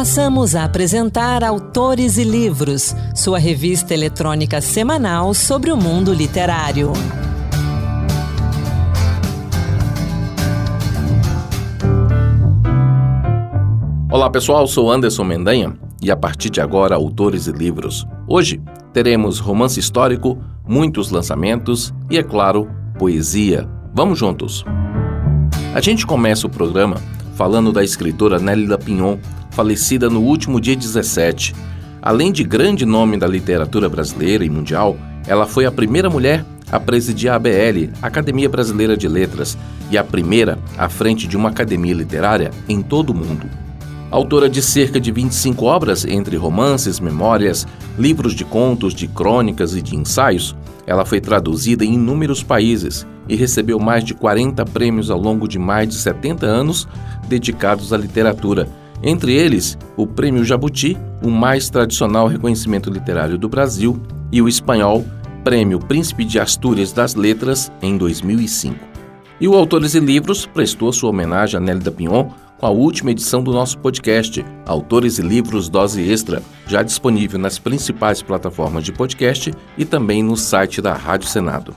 Passamos a apresentar Autores e Livros, sua revista eletrônica semanal sobre o mundo literário. Olá pessoal, sou Anderson Mendanha e a partir de agora, Autores e Livros. Hoje teremos romance histórico, muitos lançamentos e, é claro, poesia. Vamos juntos! A gente começa o programa falando da escritora Nélida Pinhon, falecida no último dia 17. Além de grande nome da literatura brasileira e mundial, ela foi a primeira mulher a presidir a ABL, Academia Brasileira de Letras, e a primeira à frente de uma academia literária em todo o mundo. Autora de cerca de 25 obras, entre romances, memórias, livros de contos, de crônicas e de ensaios, ela foi traduzida em inúmeros países e recebeu mais de 40 prêmios ao longo de mais de 70 anos dedicados à literatura, entre eles o Prêmio Jabuti, o mais tradicional reconhecimento literário do Brasil, e o espanhol Prêmio Príncipe de Astúrias das Letras em 2005. E o Autores e Livros prestou sua homenagem a Nélida Pinhon com a última edição do nosso podcast, Autores e Livros Dose Extra, já disponível nas principais plataformas de podcast e também no site da Rádio Senado.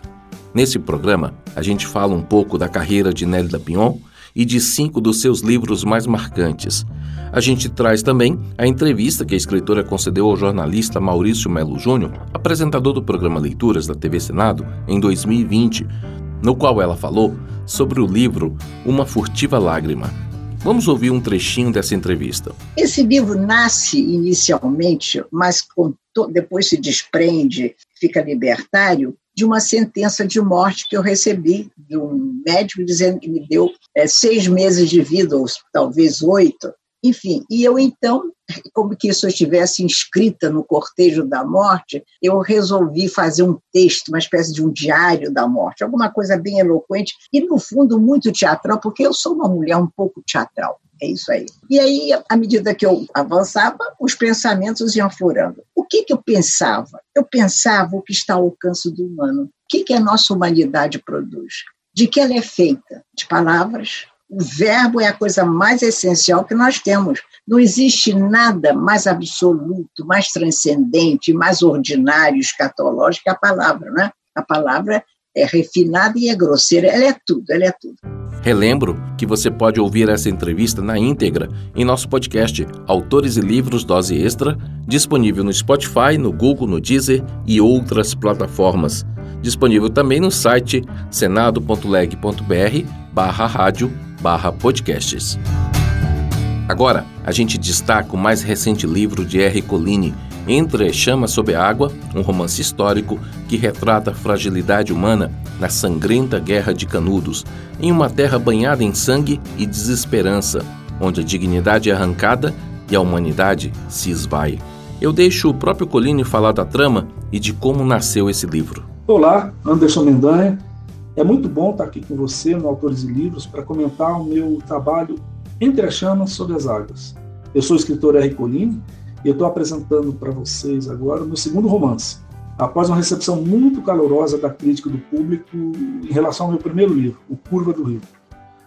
Nesse programa, a gente fala um pouco da carreira de Nélida Pinhon e de cinco dos seus livros mais marcantes. A gente traz também a entrevista que a escritora concedeu ao jornalista Maurício Melo Júnior, apresentador do programa Leituras da TV Senado, em 2020, no qual ela falou sobre o livro Uma Furtiva Lágrima. Vamos ouvir um trechinho dessa entrevista. Esse livro nasce inicialmente, mas depois se desprende, fica libertário, de uma sentença de morte que eu recebi de um médico dizendo que me deu é, seis meses de vida, ou talvez oito. Enfim, e eu então, como que isso estivesse inscrita no cortejo da morte, eu resolvi fazer um texto, uma espécie de um diário da morte, alguma coisa bem eloquente e, no fundo, muito teatral, porque eu sou uma mulher um pouco teatral. É isso aí. E aí, à medida que eu avançava, os pensamentos iam furando. O que, que eu pensava? Eu pensava o que está ao alcance do humano. O que, que a nossa humanidade produz? De que ela é feita? De palavras, o verbo é a coisa mais essencial que nós temos. Não existe nada mais absoluto, mais transcendente, mais ordinário, escatológico que a palavra, né? A palavra é refinada e é grosseira, ela é tudo, ela é tudo. Relembro que você pode ouvir essa entrevista na íntegra em nosso podcast Autores e Livros Dose Extra, disponível no Spotify, no Google, no Deezer e outras plataformas. Disponível também no site senado.leg.br barra rádio barra podcasts. Agora, a gente destaca o mais recente livro de R. Colline, Entre Chamas Sob a Água, um romance histórico que retrata a fragilidade humana na sangrenta Guerra de Canudos, em uma terra banhada em sangue e desesperança, onde a dignidade é arrancada e a humanidade se esvai. Eu deixo o próprio Colline falar da trama e de como nasceu esse livro. Olá, Anderson Mendanha. É muito bom estar aqui com você no Autores e Livros para comentar o meu trabalho Entre as Chamas Sob as Águas. Eu sou o escritor R. Colline e eu estou apresentando para vocês agora o meu segundo romance, após uma recepção muito calorosa da crítica do público em relação ao meu primeiro livro, O Curva do Rio.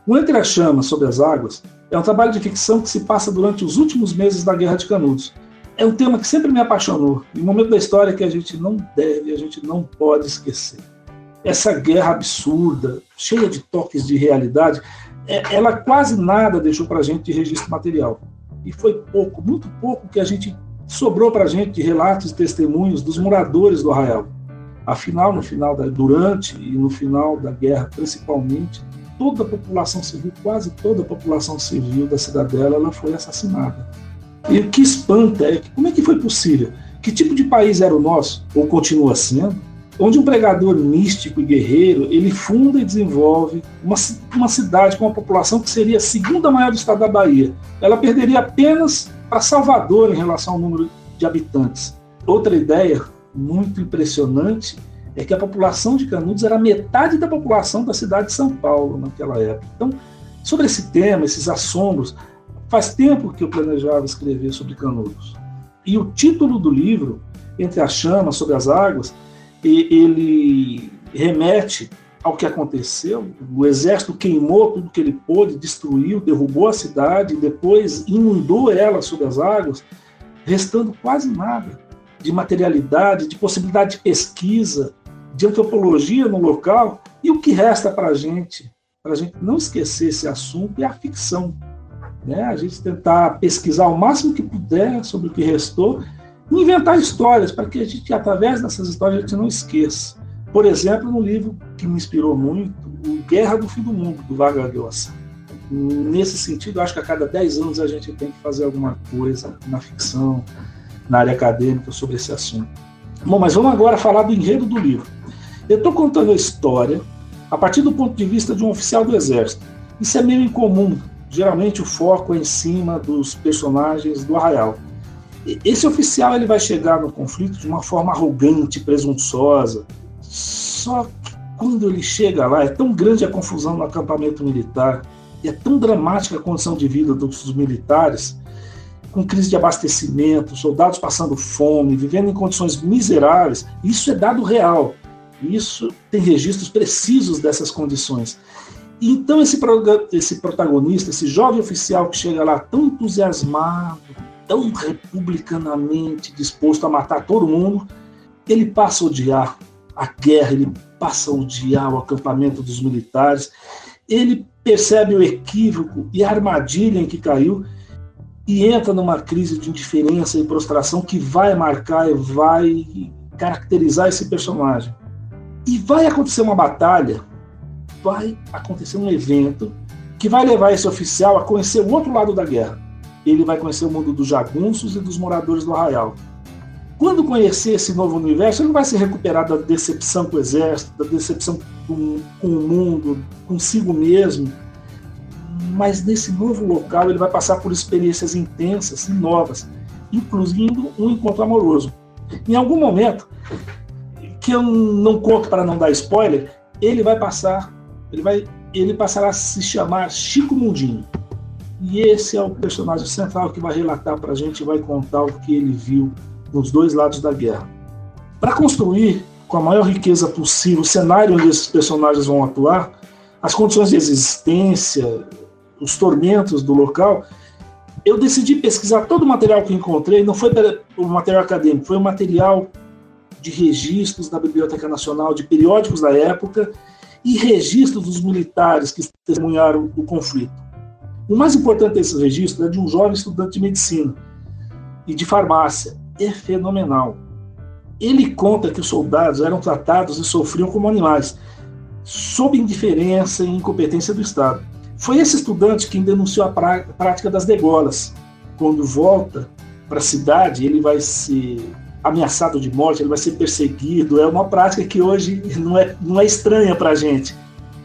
O Entre as Chamas Sob as Águas é um trabalho de ficção que se passa durante os últimos meses da Guerra de Canudos. É um tema que sempre me apaixonou, e um momento da história que a gente não deve, a gente não pode esquecer essa guerra absurda, cheia de toques de realidade, é, ela quase nada deixou para a gente de registro material. E foi pouco, muito pouco que a gente sobrou para a gente de relatos e testemunhos dos moradores do arraial. Afinal, no final da, durante e no final da guerra, principalmente, toda a população civil, quase toda a população civil da cidadela, ela foi assassinada. E o que espanta é como é que foi possível? Que tipo de país era o nosso, ou continua sendo, onde um pregador místico e guerreiro ele funda e desenvolve uma, uma cidade com uma população que seria a segunda maior do estado da Bahia. Ela perderia apenas para Salvador em relação ao número de habitantes. Outra ideia muito impressionante é que a população de Canudos era metade da população da cidade de São Paulo naquela época. Então, sobre esse tema, esses assombros, faz tempo que eu planejava escrever sobre Canudos. E o título do livro, Entre as Chamas, Sobre as Águas, ele remete ao que aconteceu. O exército queimou tudo que ele pôde, destruiu, derrubou a cidade, depois inundou ela sob as águas, restando quase nada de materialidade, de possibilidade de pesquisa, de antropologia no local. E o que resta para a gente, para a gente não esquecer esse assunto, é a ficção. Né? A gente tentar pesquisar o máximo que puder sobre o que restou e inventar histórias, para que a gente, através dessas histórias, a gente não esqueça. Por exemplo, no livro que me inspirou muito, o Guerra do Fim do Mundo, do Vargas Llosa. Nesse sentido, acho que a cada 10 anos a gente tem que fazer alguma coisa na ficção, na área acadêmica sobre esse assunto. Bom, mas vamos agora falar do enredo do livro. Eu estou contando a história a partir do ponto de vista de um oficial do Exército. Isso é meio incomum. Geralmente o foco é em cima dos personagens do Arraial. Esse oficial ele vai chegar no conflito de uma forma arrogante, presunçosa, só que quando ele chega lá, é tão grande a confusão no acampamento militar, é tão dramática a condição de vida dos militares, com crise de abastecimento, soldados passando fome, vivendo em condições miseráveis, isso é dado real. Isso tem registros precisos dessas condições. Então, esse, esse protagonista, esse jovem oficial que chega lá tão entusiasmado, tão republicanamente disposto a matar todo mundo, ele passa a odiar a guerra, ele passa a odiar o acampamento dos militares, ele percebe o equívoco e a armadilha em que caiu e entra numa crise de indiferença e prostração que vai marcar e vai caracterizar esse personagem. E vai acontecer uma batalha, vai acontecer um evento que vai levar esse oficial a conhecer o outro lado da guerra. Ele vai conhecer o mundo dos jagunços e dos moradores do arraial. Quando conhecer esse novo universo, ele não vai se recuperar da decepção com o exército, da decepção com, o mundo, consigo mesmo. Mas nesse novo local, ele vai passar por experiências intensas e novas, incluindo um encontro amoroso. Em algum momento, que eu não conto para não dar spoiler, ele vai passar, ele vai, ele passará a se chamar Chico Mundinho. E esse é o personagem central que vai relatar para a gente, vai contar o que ele viu nos dois lados da guerra. Para construir com a maior riqueza possível o cenário onde esses personagens vão atuar, as condições de existência, os tormentos do local, eu decidi pesquisar todo o material que encontrei, não foi o material acadêmico, foi o material de registros da Biblioteca Nacional, de periódicos da época e registros dos militares que testemunharam o conflito. O mais importante desses registros é de um jovem estudante de medicina e de farmácia, é fenomenal. Ele conta que os soldados eram tratados e sofriam como animais, sob indiferença e incompetência do Estado. Foi esse estudante quem denunciou a prática das degolas. Quando volta para a cidade, ele vai ser ameaçado de morte, ele vai ser perseguido. É uma prática que hoje não é, não é estranha para a gente.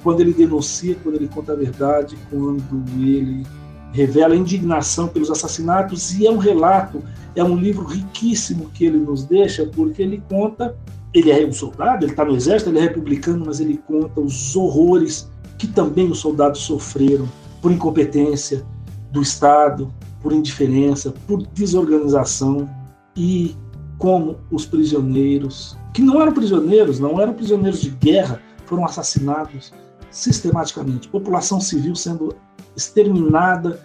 Quando ele denuncia, quando ele conta a verdade, quando ele revela indignação pelos assassinatos, e é um relato é um livro riquíssimo que ele nos deixa, porque ele conta. Ele é um soldado, ele está no exército, ele é republicano, mas ele conta os horrores que também os soldados sofreram por incompetência do Estado, por indiferença, por desorganização e como os prisioneiros, que não eram prisioneiros, não eram prisioneiros de guerra, foram assassinados sistematicamente. População civil sendo exterminada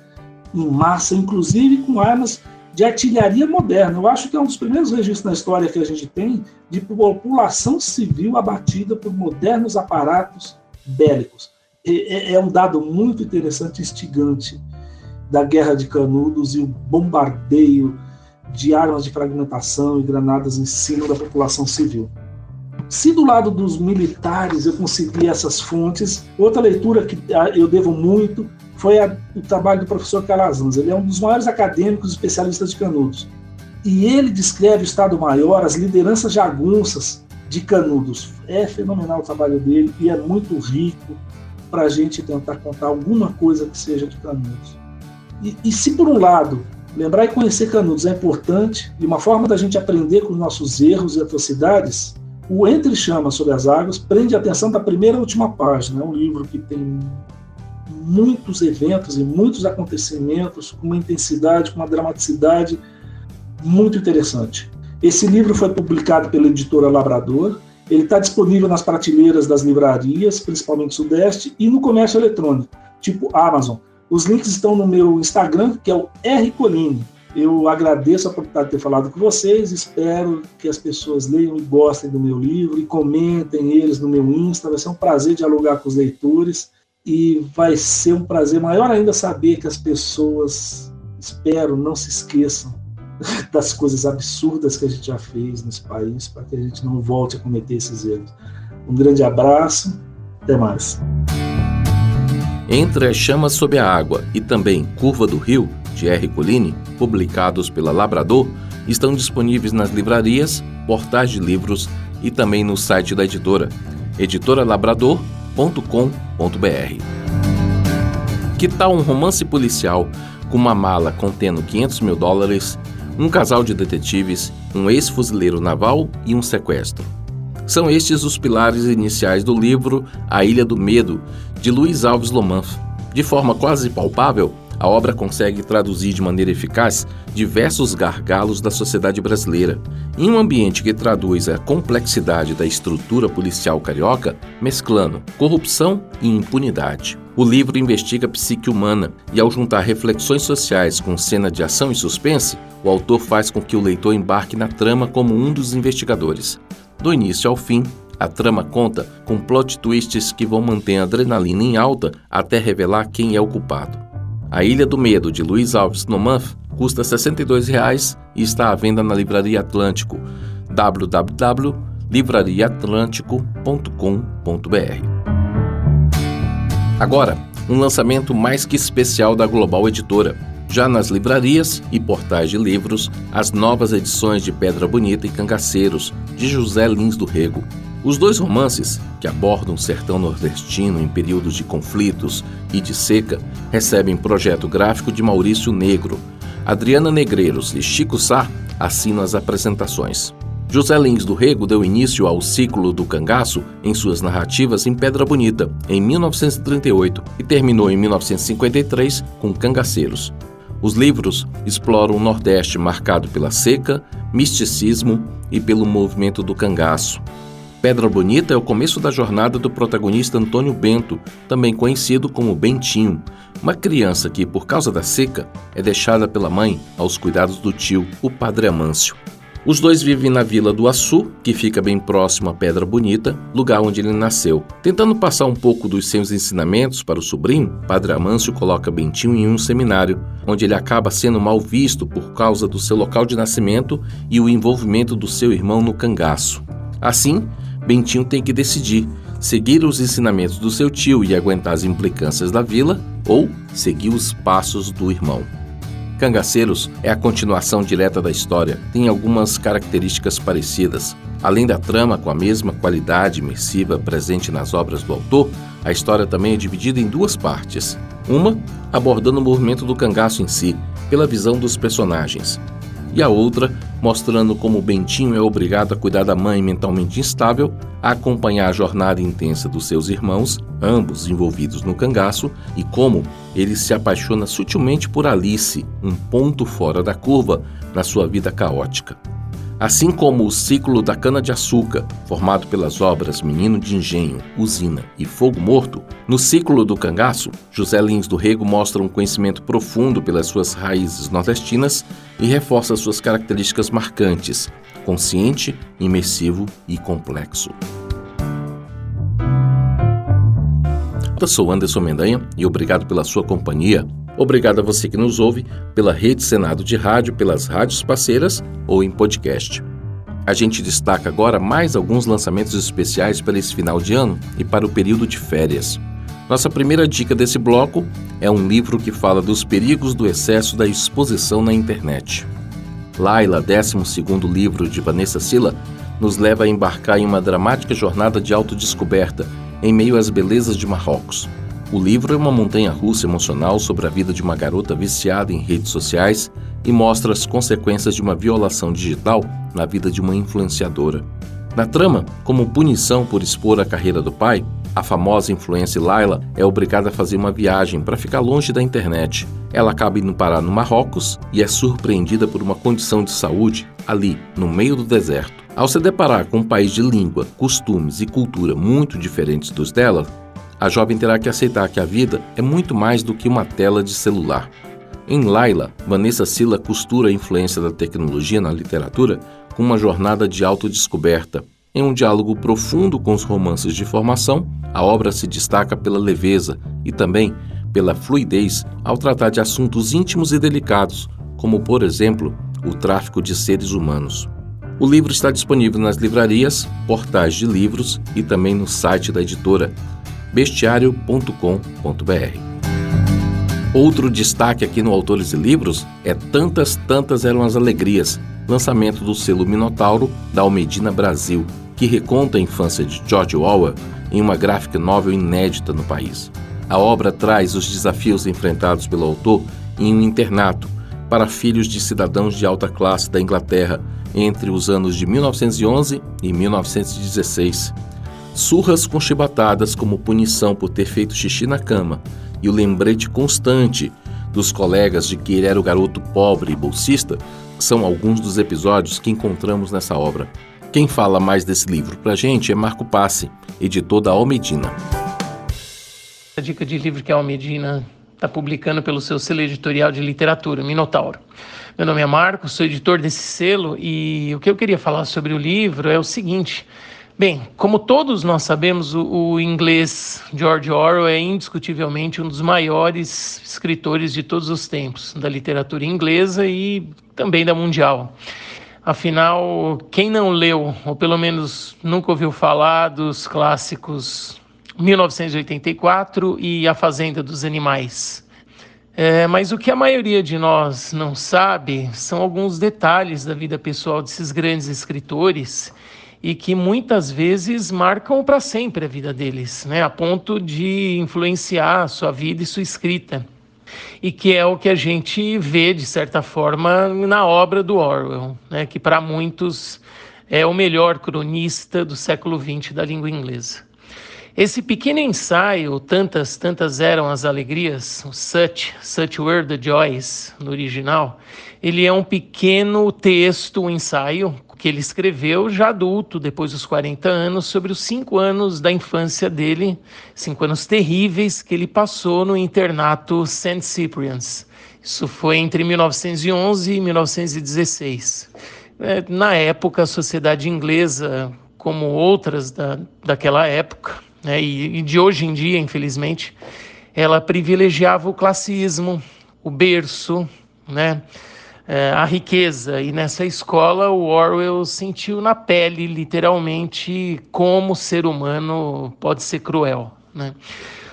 em massa, inclusive com armas de artilharia moderna. Eu acho que é um dos primeiros registros na história que a gente tem de população civil abatida por modernos aparatos bélicos. É, é um dado muito interessante instigante da Guerra de Canudos e o bombardeio de armas de fragmentação e granadas em cima da população civil. Se do lado dos militares eu consegui essas fontes, outra leitura que ah, eu devo muito foi a, o trabalho do professor Calazans. Ele é um dos maiores acadêmicos especialistas de Canudos. E ele descreve o Estado-Maior, as lideranças jagunças de Canudos. É fenomenal o trabalho dele e é muito rico para a gente tentar contar alguma coisa que seja de Canudos. E, e se por um lado lembrar e conhecer Canudos é importante e uma forma da gente aprender com os nossos erros e atrocidades, o Entre Chamas sobre as Águas prende a atenção da primeira e última página. É um livro que tem muitos eventos e muitos acontecimentos com uma intensidade, com uma dramaticidade muito interessante. Esse livro foi publicado pela editora Labrador Ele está disponível nas prateleiras das livrarias, principalmente Sudeste, e no comércio eletrônico, tipo Amazon. Os links estão no meu Instagram, que é o R Colini. Eu agradeço a oportunidade de ter falado com vocês, espero que as pessoas leiam e gostem do meu livro e comentem eles no meu Insta. Vai ser um prazer dialogar com os leitores e vai ser um prazer maior ainda saber que as pessoas, espero, não se esqueçam das coisas absurdas que a gente já fez nesse país para que a gente não volte a cometer esses erros. Um grande abraço, até mais. Entre as chamas sob a água e também Curva do Rio, de R. Colini, publicados pela Labrador, estão disponíveis nas livrarias, portais de livros e também no site da editora, editoralabrador.com.br. Que tal um romance policial com uma mala contendo 500 mil dólares, um casal de detetives, um ex-fuzileiro naval e um sequestro? São estes os pilares iniciais do livro A Ilha do Medo, de Luiz Alves Lomanf. De forma quase palpável, a obra consegue traduzir de maneira eficaz diversos gargalos da sociedade brasileira, em um ambiente que traduz a complexidade da estrutura policial carioca, mesclando corrupção e impunidade. O livro investiga a psique humana e, ao juntar reflexões sociais com cena de ação e suspense, o autor faz com que o leitor embarque na trama como um dos investigadores. Do início ao fim, a trama conta com plot twists que vão manter a adrenalina em alta até revelar quem é o culpado. A Ilha do Medo, de Luiz Alves Nomanf, custa R$ 62,00 e está à venda na Livraria Atlântico, www.livrariaatlântico.com.br. Agora, um lançamento mais que especial da Global Editora. Já nas livrarias e portais de livros, as novas edições de Pedra Bonita e Cangaceiros, de José Lins do Rego, os dois romances, que abordam o sertão nordestino em períodos de conflitos e de seca, recebem projeto gráfico de Maurício Negro. Adriana Negreiros e Chico Sá assinam as apresentações. José Lins do Rego deu início ao ciclo do cangaço em suas narrativas em Pedra Bonita, em 1938, e terminou em 1953 com Cangaceiros. Os livros exploram o Nordeste marcado pela seca, misticismo e pelo movimento do cangaço. Pedra Bonita é o começo da jornada do protagonista Antônio Bento, também conhecido como Bentinho, uma criança que, por causa da seca, é deixada pela mãe aos cuidados do tio, o Padre Amâncio. Os dois vivem na vila do Açu, que fica bem próximo à Pedra Bonita, lugar onde ele nasceu. Tentando passar um pouco dos seus ensinamentos para o sobrinho, Padre Amâncio coloca Bentinho em um seminário, onde ele acaba sendo mal visto por causa do seu local de nascimento e o envolvimento do seu irmão no cangaço. Assim, Bentinho tem que decidir seguir os ensinamentos do seu tio e aguentar as implicâncias da vila ou seguir os passos do irmão. Cangaceiros é a continuação direta da história, tem algumas características parecidas. Além da trama com a mesma qualidade imersiva presente nas obras do autor, a história também é dividida em duas partes. Uma abordando o movimento do cangaço em si, pela visão dos personagens, e a outra mostrando como Bentinho é obrigado a cuidar da mãe mentalmente instável, a acompanhar a jornada intensa dos seus irmãos, ambos envolvidos no cangaço, e como ele se apaixona sutilmente por Alice, um ponto fora da curva na sua vida caótica. Assim como o ciclo da cana-de-açúcar, formado pelas obras Menino de Engenho, Usina e Fogo Morto, no ciclo do cangaço, José Lins do Rego mostra um conhecimento profundo pelas suas raízes nordestinas e reforça suas características marcantes, consciente, imersivo e complexo. Eu sou Anderson Mendanha e obrigado pela sua companhia Obrigado a você que nos ouve pela Rede Senado de Rádio, pelas rádios parceiras ou em podcast. A gente destaca agora mais alguns lançamentos especiais para esse final de ano e para o período de férias. Nossa primeira dica desse bloco é um livro que fala dos perigos do excesso da exposição na internet. Laila, 12 livro de Vanessa Silla, nos leva a embarcar em uma dramática jornada de autodescoberta em meio às belezas de Marrocos. O livro é uma montanha russa emocional sobre a vida de uma garota viciada em redes sociais e mostra as consequências de uma violação digital na vida de uma influenciadora. Na trama, como punição por expor a carreira do pai, a famosa influência Laila é obrigada a fazer uma viagem para ficar longe da internet. Ela acaba indo parar no Marrocos e é surpreendida por uma condição de saúde ali, no meio do deserto. Ao se deparar com um país de língua, costumes e cultura muito diferentes dos dela, a jovem terá que aceitar que a vida é muito mais do que uma tela de celular. Em Laila, Vanessa Silla costura a influência da tecnologia na literatura com uma jornada de autodescoberta. Em um diálogo profundo com os romances de formação, a obra se destaca pela leveza e também pela fluidez ao tratar de assuntos íntimos e delicados, como, por exemplo, o tráfico de seres humanos. O livro está disponível nas livrarias, portais de livros e também no site da editora bestiário.com.br. Outro destaque aqui no Autores e Livros é Tantas, Tantas Eram as Alegrias, lançamento do selo Minotauro da Almedina Brasil, que reconta a infância de George Orwell em uma graphic novel inédita no país. A obra traz os desafios enfrentados pelo autor em um internato para filhos de cidadãos de alta classe da Inglaterra entre os anos de 1911 e 1916. Surras com chibatadas como punição por ter feito xixi na cama e o lembrete constante dos colegas de que ele era o garoto pobre e bolsista são alguns dos episódios que encontramos nessa obra. Quem fala mais desse livro pra gente é Marco Passe, editor da Almedina. A dica de livro que a Almedina está publicando pelo seu selo editorial de literatura, Minotauro. Meu nome é Marcos, sou editor desse selo e o que eu queria falar sobre o livro é o seguinte. Bem, como todos nós sabemos, o, o, inglês George Orwell é indiscutivelmente um dos maiores escritores de todos os tempos, da literatura inglesa e também da mundial. Afinal, quem não leu, ou pelo menos nunca ouviu falar dos clássicos 1984 e A Fazenda dos Animais, é, mas o que a maioria de nós não sabe são alguns detalhes da vida pessoal desses grandes escritores e que muitas vezes marcam para sempre a vida deles, né, a ponto de influenciar a sua vida e sua escrita. E que é o que a gente vê, de certa forma, na obra do Orwell, né, que para muitos é o melhor cronista do século XX da língua inglesa. Esse pequeno ensaio, tantas, tantas eram as alegrias, such, such were the joys, no original, ele é um pequeno texto, um ensaio que ele escreveu já adulto, depois dos 40 anos, sobre os cinco anos da infância dele, cinco anos terríveis que ele passou no internato St. Cyprian's. Isso foi entre 1911 e 1916. É, na época, a sociedade inglesa, como outras da, daquela época, né, e, e de hoje em dia, infelizmente, ela privilegiava o classismo, o berço, né, é, a riqueza. E nessa escola, o Orwell sentiu na pele, literalmente, como o ser humano pode ser cruel. Né?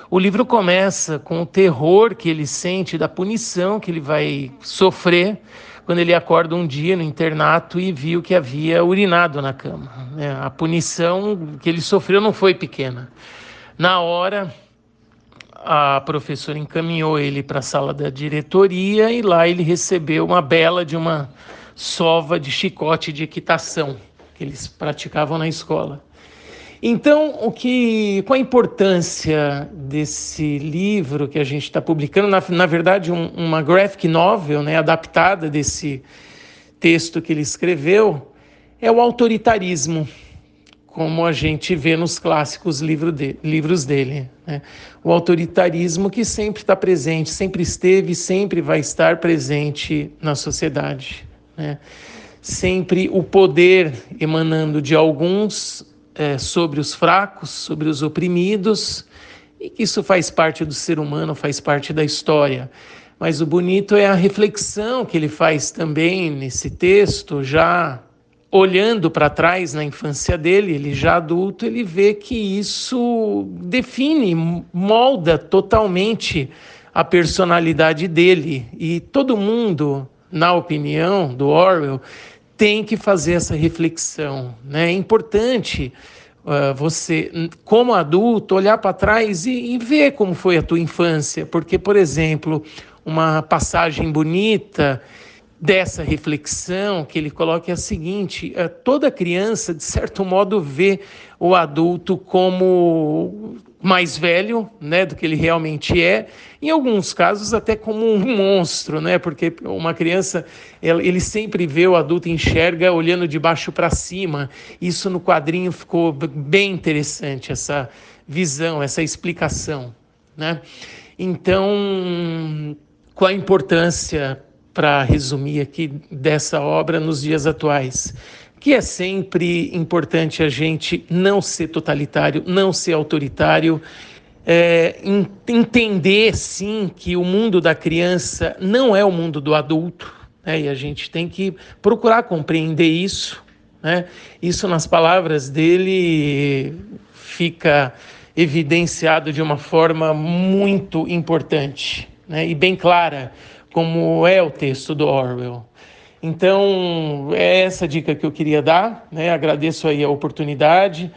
O livro começa com o terror que ele sente da punição que ele vai sofrer quando ele acorda um dia no internato e viu que havia urinado na cama. É, a punição que ele sofreu não foi pequena. Na hora, a professora encaminhou ele para a sala da diretoria e lá ele recebeu uma bela de uma sova de chicote de equitação que eles praticavam na escola. Então, o que, qual a importância desse livro que a gente está publicando? Na, na verdade, um, uma graphic novel, né, adaptada desse texto que ele escreveu, é o autoritarismo, como a gente vê nos clássicos livro de, livros dele. Né? O autoritarismo que sempre está presente, sempre esteve, sempre vai estar presente na sociedade. Né? Sempre o poder emanando de alguns é, sobre os fracos, sobre os oprimidos, e que isso faz parte do ser humano, faz parte da história. Mas o bonito é a reflexão que ele faz também nesse texto, já olhando para trás na infância dele, ele já adulto, ele vê que isso define, molda totalmente a personalidade dele. E todo mundo, na opinião do Orwell, tem que fazer essa reflexão. Né? É importante uh, você, como adulto, olhar para trás e, e ver como foi a tua infância, porque, por exemplo, uma passagem bonita dessa reflexão que ele coloca é a seguinte: uh, toda criança, de certo modo, vê o adulto como mais velho, né, do que ele realmente é, em alguns casos até como um monstro, né, porque uma criança ele sempre vê o adulto enxerga olhando de baixo para cima. Isso no quadrinho ficou bem interessante essa visão, essa explicação, né? Então, qual a importância para resumir aqui dessa obra nos dias atuais? que é sempre importante a gente não ser totalitário, não ser autoritário, é, entender sim que o mundo da criança não é o mundo do adulto, né? e a gente tem que procurar compreender isso. Né? Isso, nas palavras dele, fica evidenciado de uma forma muito importante né? e bem clara, como é o texto do Orwell. Então, é essa dica que eu queria dar. Né? Agradeço aí a oportunidade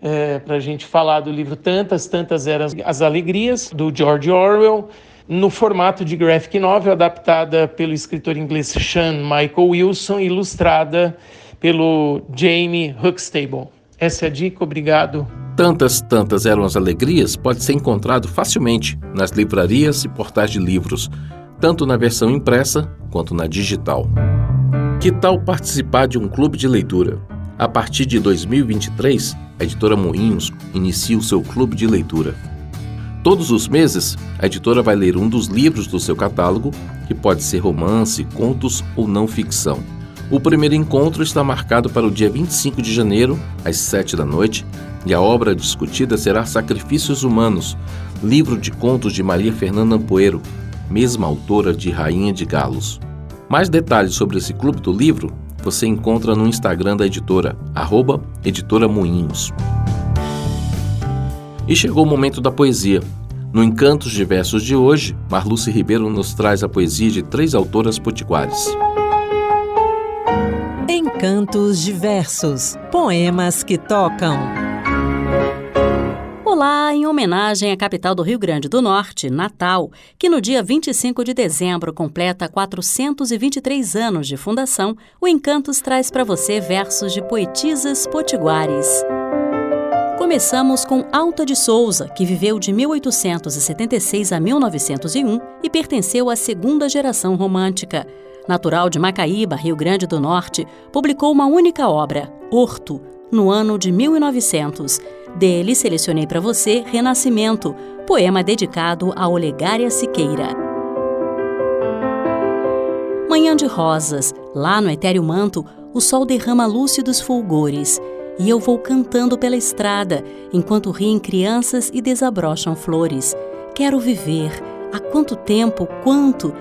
é, para a gente falar do livro Tantas, Tantas Eram as Alegrias, do George Orwell, no formato de graphic novel, adaptada pelo escritor inglês Sean Michael Wilson, ilustrada pelo Jamie Huxtable. Essa é a dica, obrigado. Tantas, tantas eram as alegrias pode ser encontrado facilmente nas livrarias e portais de livros tanto na versão impressa quanto na digital. Que tal participar de um clube de leitura? A partir de 2023, a editora Moinhos inicia o seu clube de leitura. Todos os meses, a editora vai ler um dos livros do seu catálogo, que pode ser romance, contos ou não ficção. O primeiro encontro está marcado para o dia 25 de janeiro, às 7 da noite, e a obra discutida será Sacrifícios Humanos, livro de contos de Maria Fernanda Ampoeiro, mesma autora de Rainha de Galos. Mais detalhes sobre esse clube do livro você encontra no Instagram da editora, arroba Editora Moinhos. E chegou o momento da poesia. No Encantos de Versos de hoje, Marluce Ribeiro nos traz a poesia de três autoras potiguares. Encantos de Versos Poemas que tocam. Olá, em homenagem à capital do Rio Grande do Norte, Natal, que no dia 25 de dezembro completa 423 anos de fundação, o Encantos traz para você versos de poetisas potiguares. Começamos com Alta de Souza, que viveu de 1876 a 1901 e pertenceu à segunda geração romântica. Natural de Macaíba, Rio Grande do Norte, publicou uma única obra, Horto, no ano de 1900 dele, selecionei para você Renascimento, poema dedicado a Olegária Siqueira. Manhã de rosas, lá no etéreo manto, o sol derrama lúcidos fulgores, e eu vou cantando pela estrada, enquanto riem crianças e desabrocham flores. Quero viver, há quanto tempo, quanto!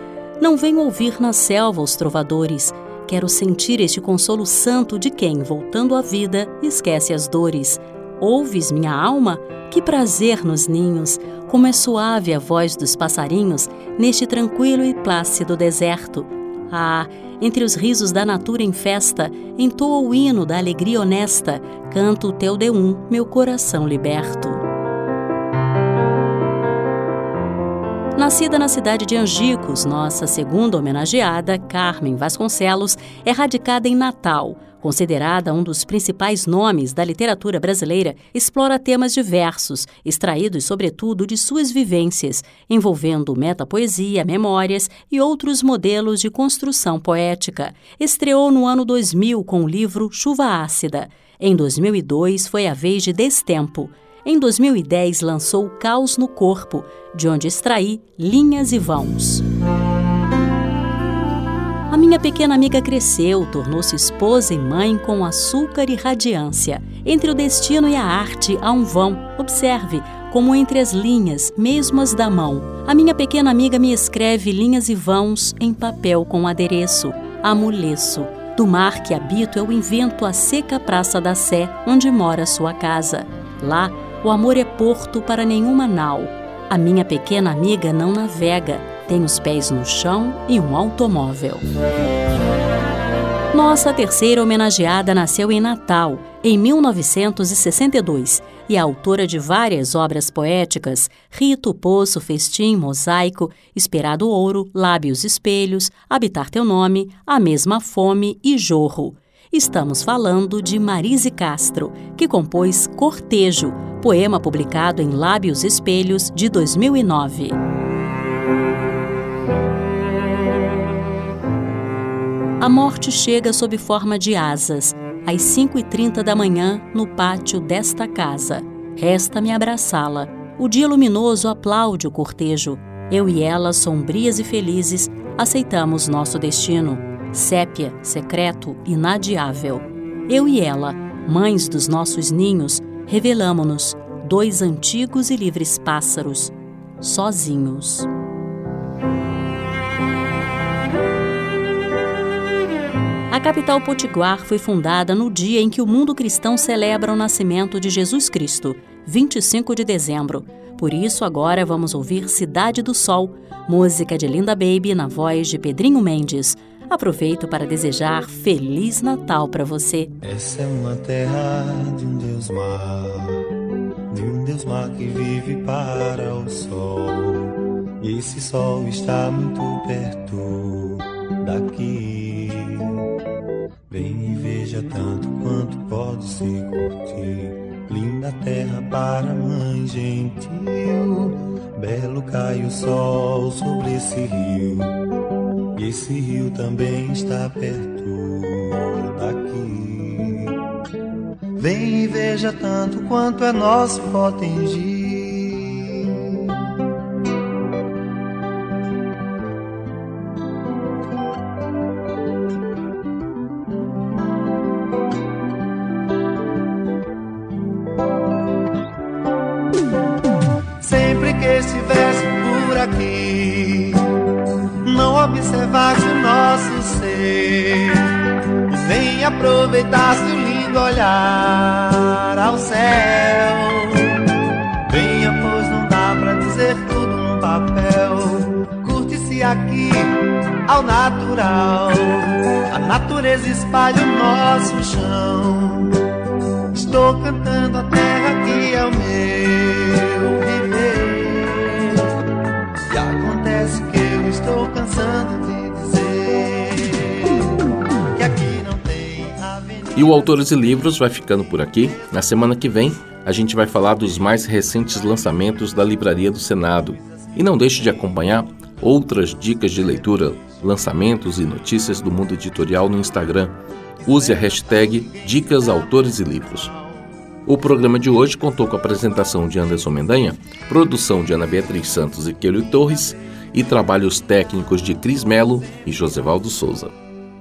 Não venho ouvir na selva os trovadores. Quero sentir este consolo santo de quem, voltando à vida, esquece as dores. Ouves, minha alma? Que prazer nos ninhos! Como é suave a voz dos passarinhos neste tranquilo e plácido deserto. Ah, entre os risos da natura em festa, entoa o hino da alegria honesta, canto o teu deum, meu coração liberto. Nascida na cidade de Angicos, nossa segunda homenageada, Carmen Vasconcelos, é radicada em Natal Considerada um dos principais nomes da literatura brasileira, explora temas diversos, extraídos sobretudo de suas vivências, envolvendo metapoesia, memórias e outros modelos de construção poética. Estreou no ano 2000 com o livro Chuva Ácida. Em 2002 foi a vez de Destempo. Em 2010 lançou Caos no Corpo, de onde extraí Linhas e Vãos. Minha pequena amiga cresceu, tornou-se esposa e mãe com açúcar e radiância. Entre o destino e a arte há um vão. Observe como entre as linhas, mesmo as da mão. A minha pequena amiga me escreve linhas e vãos em papel com adereço. Amuleço. Do mar que habito eu invento a seca praça da Sé, onde mora sua casa. Lá, o amor é porto para nenhuma nau. A minha pequena amiga não navega, tem os pés no chão e um automóvel. Nossa terceira homenageada nasceu em Natal, em 1962, e é autora de várias obras poéticas: Rito, Poço, Festim, Mosaico, Esperado Ouro, Lábios Espelhos, Habitar Teu Nome, A Mesma Fome e Jorro. Estamos falando de Marise Castro, que compôs Cortejo, poema publicado em Lábios Espelhos de 2009. A morte chega sob forma de asas, às 5h30 da manhã, no pátio desta casa. Resta-me abraçá-la. O dia luminoso aplaude o cortejo. Eu e ela, sombrias e felizes, aceitamos nosso destino sépia, secreto, inadiável. Eu e ela, mães dos nossos ninhos, revelamo-nos, dois antigos e livres pássaros, sozinhos. A capital potiguar foi fundada no dia em que o mundo cristão celebra o nascimento de Jesus Cristo, 25 de dezembro. Por isso, agora vamos ouvir Cidade do Sol, música de Linda Baby na voz de Pedrinho Mendes. Aproveito para desejar Feliz Natal para você. Essa é uma terra de um Deus mar, de um Deus mar que vive para o sol. E esse sol está muito perto daqui. Vem e veja tanto quanto pode se curtir. Linda terra para mãe gentil. Belo cai o sol sobre esse rio esse rio também está perto daqui. Vem e veja tanto quanto é nosso Potengi. Espalha o nosso chão. Estou cantando a terra que é o meu viver. E acontece que estou cansando de dizer que aqui não tem avenida. E o Autores e Livros vai ficando por aqui. Na semana que vem, a gente vai falar dos mais recentes lançamentos da Livraria do Senado. E não deixe de acompanhar outras dicas de leitura, lançamentos e notícias do mundo editorial no Instagram. Use a hashtag Dicas Autores e Livros. O programa de hoje contou com a apresentação de Anderson Mendanha, produção de Ana Beatriz Santos e Kelly Torres e trabalhos técnicos de Cris Melo e Josevaldo Souza.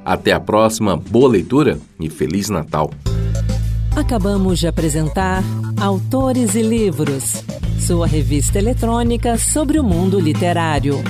Até a próxima, boa leitura e Feliz Natal! Acabamos de apresentar Autores e Livros, sua revista eletrônica sobre o mundo literário.